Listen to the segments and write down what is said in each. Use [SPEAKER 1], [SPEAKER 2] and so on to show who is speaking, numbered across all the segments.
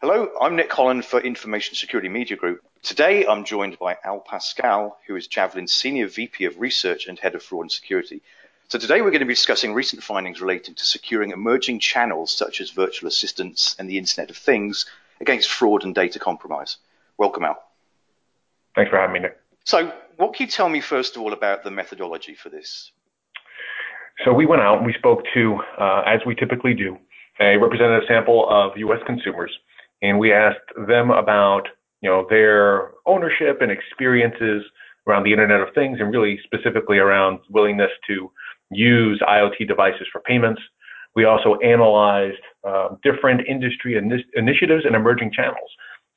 [SPEAKER 1] Hello, I'm Nick Holland for Information Security Media Group. Today I'm joined by Al Pascual, who is Javelin's Senior VP of Research and Head of Fraud and Security. So today we're going to be discussing recent findings relating to securing emerging channels such as virtual assistants and the Internet of Things against fraud and data compromise. Welcome, Al.
[SPEAKER 2] Thanks for having me, Nick.
[SPEAKER 1] So what can you tell me first of all about the methodology for this?
[SPEAKER 2] So we went out and we spoke to, uh, as we typically do, a representative sample of U.S. consumers and we asked them about you know their ownership and experiences around the Internet of Things, and really specifically around willingness to use IoT devices for payments. We also analyzed uh, different industry in- initiatives and emerging channels.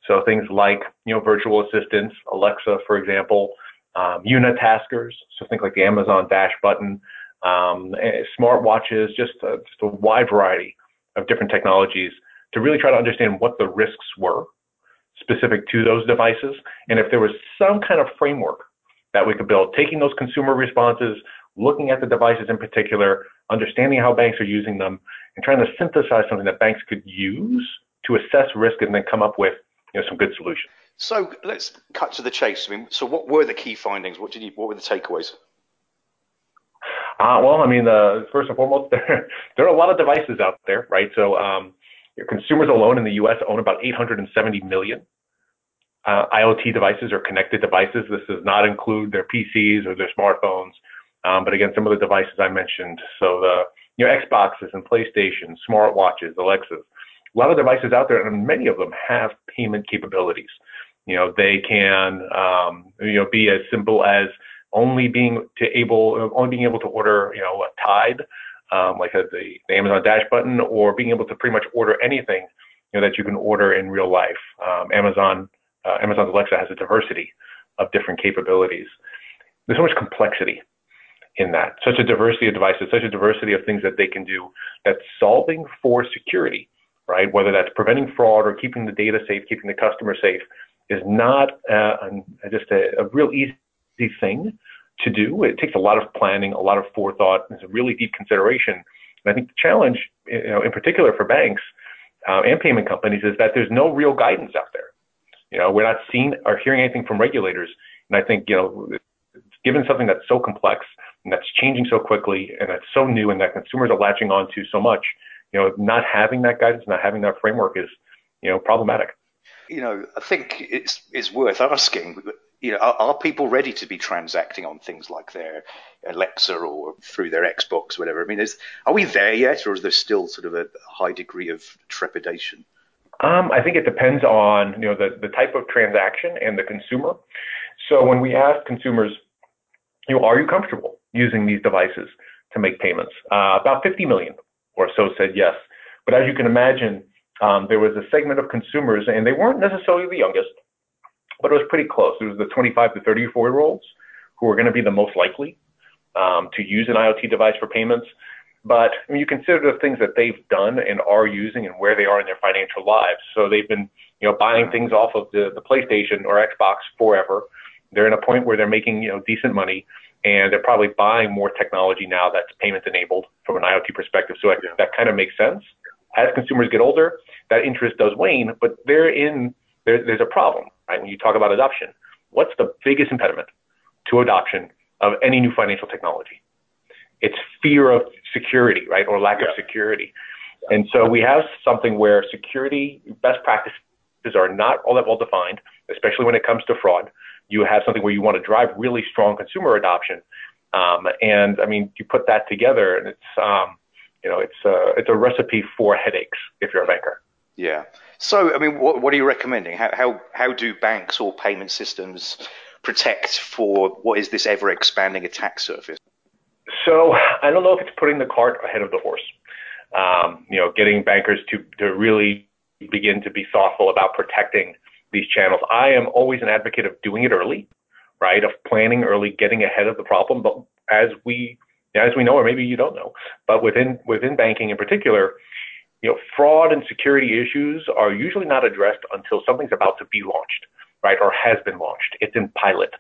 [SPEAKER 2] So things like you know virtual assistants, Alexa, for example, um, unitaskers. So think like the Amazon Dash button, um, eh, smartwatches, just just a wide variety of different technologies to really try to understand what the risks were specific to those devices, and if there was some kind of framework that we could build, taking those consumer responses, looking at the devices in particular, understanding how banks are using them, and trying to synthesize something that banks could use to assess risk and then come up with you know, some good solutions.
[SPEAKER 1] So let's cut to the chase. I mean, so what were the key findings? What did you? What were the takeaways?
[SPEAKER 2] Uh, well, I mean, uh, first and foremost, there, there are a lot of devices out there, right? So um, consumers alone in the U.S. own about 870 million uh, IoT devices or connected devices. This does not include their PCs or their smartphones, um, but again, some of the devices I mentioned. So the you know Xboxes and PlayStation, smartwatches, Alexas, a lot of devices out there, and many of them have payment capabilities. You know, they can um, you know be as simple as only being to able only being able to order you know a Tide um, like the, the Amazon Dash button, or being able to pretty much order anything you know, that you can order in real life. Um, Amazon uh, Amazon's Alexa has a diversity of different capabilities. There's so much complexity in that, such a diversity of devices, such a diversity of things that they can do. That's solving for security, right? Whether that's preventing fraud or keeping the data safe, keeping the customer safe, is not uh, just a, a real easy thing to do. It takes a lot of planning, a lot of forethought, and some really deep consideration. And I think the challenge, you know, in particular for banks uh, and payment companies, is that there's no real guidance out there. You know, we're not seeing or hearing anything from regulators. And I think, you know, given something that's so complex and that's changing so quickly and that's so new and that consumers are latching on to so much, you know, not having that guidance, not having that framework is, you know, problematic.
[SPEAKER 1] You know, I think it's it's worth asking you know, are, are, people ready to be transacting on things like their Alexa or through their Xbox, or whatever? I mean, is, are we there yet, or is there still sort of a high degree of trepidation?
[SPEAKER 2] Um, I think it depends on you know the, the type of transaction and the consumer. So when we ask consumers, you know, are you comfortable using these devices to make payments? Uh, about 50 million or so said yes. But as you can imagine, um, there was a segment of consumers, and they weren't necessarily the youngest, but it was pretty close. It was the 25 to 34 year olds who are going to be the most likely um, to use an IoT device for payments. But I mean, you consider the things that they've done and are using and where they are in their financial lives. So they've been, you know, buying things off of the, the PlayStation or Xbox forever. They're in a point where they're making, you know, decent money and they're probably buying more technology now that's payment enabled from an IoT perspective. So yeah. that kind of makes sense. As consumers get older, that interest does wane, but they're in, there, there's a problem right? When you talk about adoption, what's the biggest impediment to adoption of any new financial technology? It's fear of security, right? Or lack yeah. of security. And so we have something where security best practices are not all that well defined, especially when it comes to fraud. You have something where you want to drive really strong consumer adoption. Um, and I mean, you put that together and it's, um, you know, it's a, it's a recipe for headaches if you're a banker.
[SPEAKER 1] So, I mean, what, what are you recommending? How, how, how do banks or payment systems protect for what is this ever expanding attack surface?
[SPEAKER 2] So, I don't know if it's putting the cart ahead of the horse. Um, you know, getting bankers to, to really begin to be thoughtful about protecting these channels. I am always an advocate of doing it early, right? Of planning early, getting ahead of the problem. But as we, as we know, or maybe you don't know, but within within banking in particular, you know, fraud and security issues are usually not addressed until something's about to be launched, right, or has been launched. It's in pilot.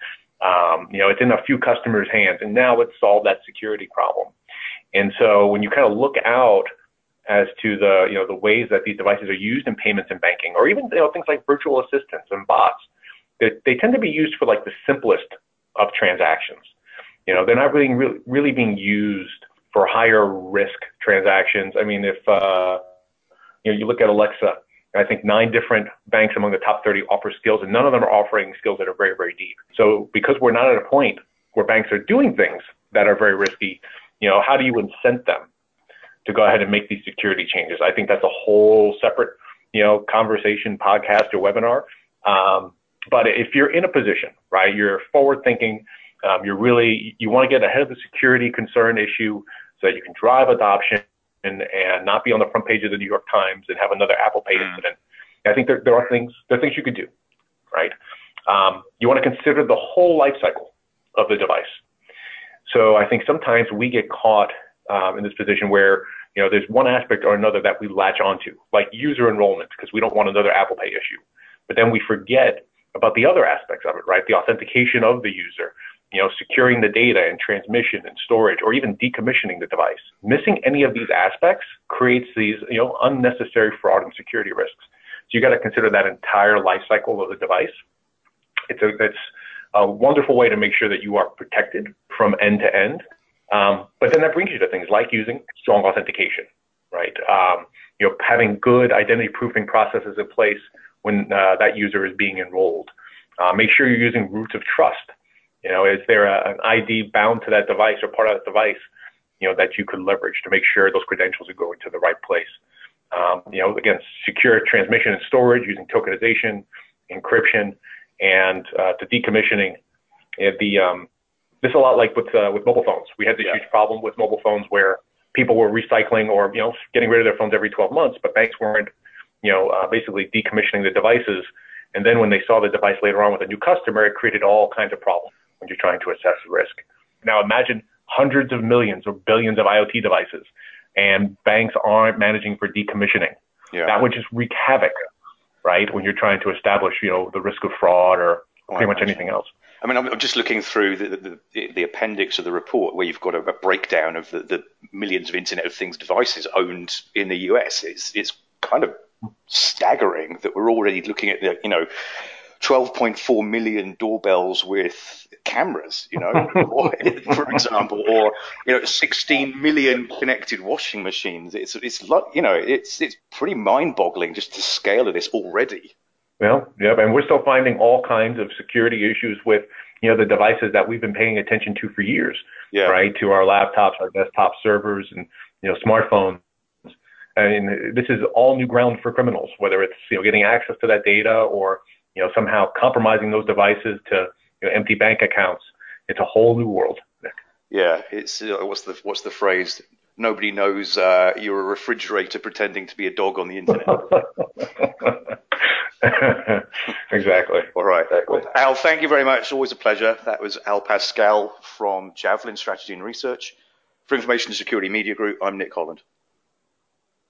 [SPEAKER 2] Um, you know, it's in a few customers' hands, and now let's solve that security problem. And so when you kind of look out as to the you know the ways that these devices are used in payments and banking, or even you know things like virtual assistants and bots. They, they tend to be used for like the simplest of transactions. You know, they're not really really, really being used for higher risk transactions. I mean, if uh, you know you look at Alexa, I think nine different banks among the top 30 offer skills, and none of them are offering skills that are very very deep. So because we're not at a point where banks are doing things that are very risky, you know, how do you incent them to go ahead and make these security changes? I think that's a whole separate, you know, conversation, podcast, or webinar. Um, but if you're in a position, right, you're forward thinking, um, you're really, you want to get ahead of the security concern issue so that you can drive adoption and, and not be on the front page of the New York Times and have another Apple Pay mm. incident. I think there, there are things, there are things you could do, right? Um, you want to consider the whole life cycle of the device. So I think sometimes we get caught um, in this position where you know there's one aspect or another that we latch onto, like user enrollment, because we don't want another Apple Pay issue. But then we forget about the other aspects of it, right? The authentication of the user, you know, securing the data and transmission and storage, or even decommissioning the device. Missing any of these aspects creates these, you know, unnecessary fraud and security risks. So you got to consider that entire life cycle of the device. It's a, it's a wonderful way to make sure that you are protected from end to end. Um, but then that brings you to things like using strong authentication, right? Um, you know, having good identity proofing processes in place when uh, that user is being enrolled. Uh, make sure you're using roots of trust. You know, is there a, an ID bound to that device or part of that device, you know, that you could leverage to make sure those credentials are going to the right place? Um, you know, again, secure transmission and storage using tokenization, encryption, and uh, to decommissioning. The um, this is a lot like with uh, with mobile phones. We had this yeah. huge problem with mobile phones where people were recycling or you know getting rid of their phones every 12 months, but banks weren't you know uh, basically decommissioning the devices. And then when they saw the device later on with a new customer, it created all kinds of problems when you're trying to assess the risk. Now imagine hundreds of millions or billions of IoT devices, and banks aren't managing for decommissioning. Yeah. That would just wreak havoc right? When you're trying to establish, you know, the risk of fraud or oh, pretty much anything else.
[SPEAKER 1] I mean, I'm just looking through the, the, the appendix of the report where you've got a, a breakdown of the, the, millions of Internet of Things devices owned in the US. It's, it's kind of staggering that we're already looking at the, you know, 12.4 million doorbells with cameras, you know, or, for example, or you know, 16 million connected washing machines. It's it's like you know, it's it's pretty mind-boggling just the scale of this already.
[SPEAKER 2] Well, yeah, and we're still finding all kinds of security issues with you know the devices that we've been paying attention to for years, yeah. right? To our laptops, our desktop servers, and you know smartphones. And this is all new ground for criminals, whether it's you know getting access to that data or you know somehow compromising those devices to you know, empty bank accounts. It's a whole new world. Nick.
[SPEAKER 1] Yeah, it's uh, what's the what's the phrase? Nobody knows uh, you're a refrigerator pretending to be a dog on the internet.
[SPEAKER 2] exactly.
[SPEAKER 1] All right.
[SPEAKER 2] Exactly.
[SPEAKER 1] Well, Al, thank you very much. Always a pleasure. That was Al Pascual from Javelin Strategy and Research. For Information Security Media Group, I'm Nick Holland.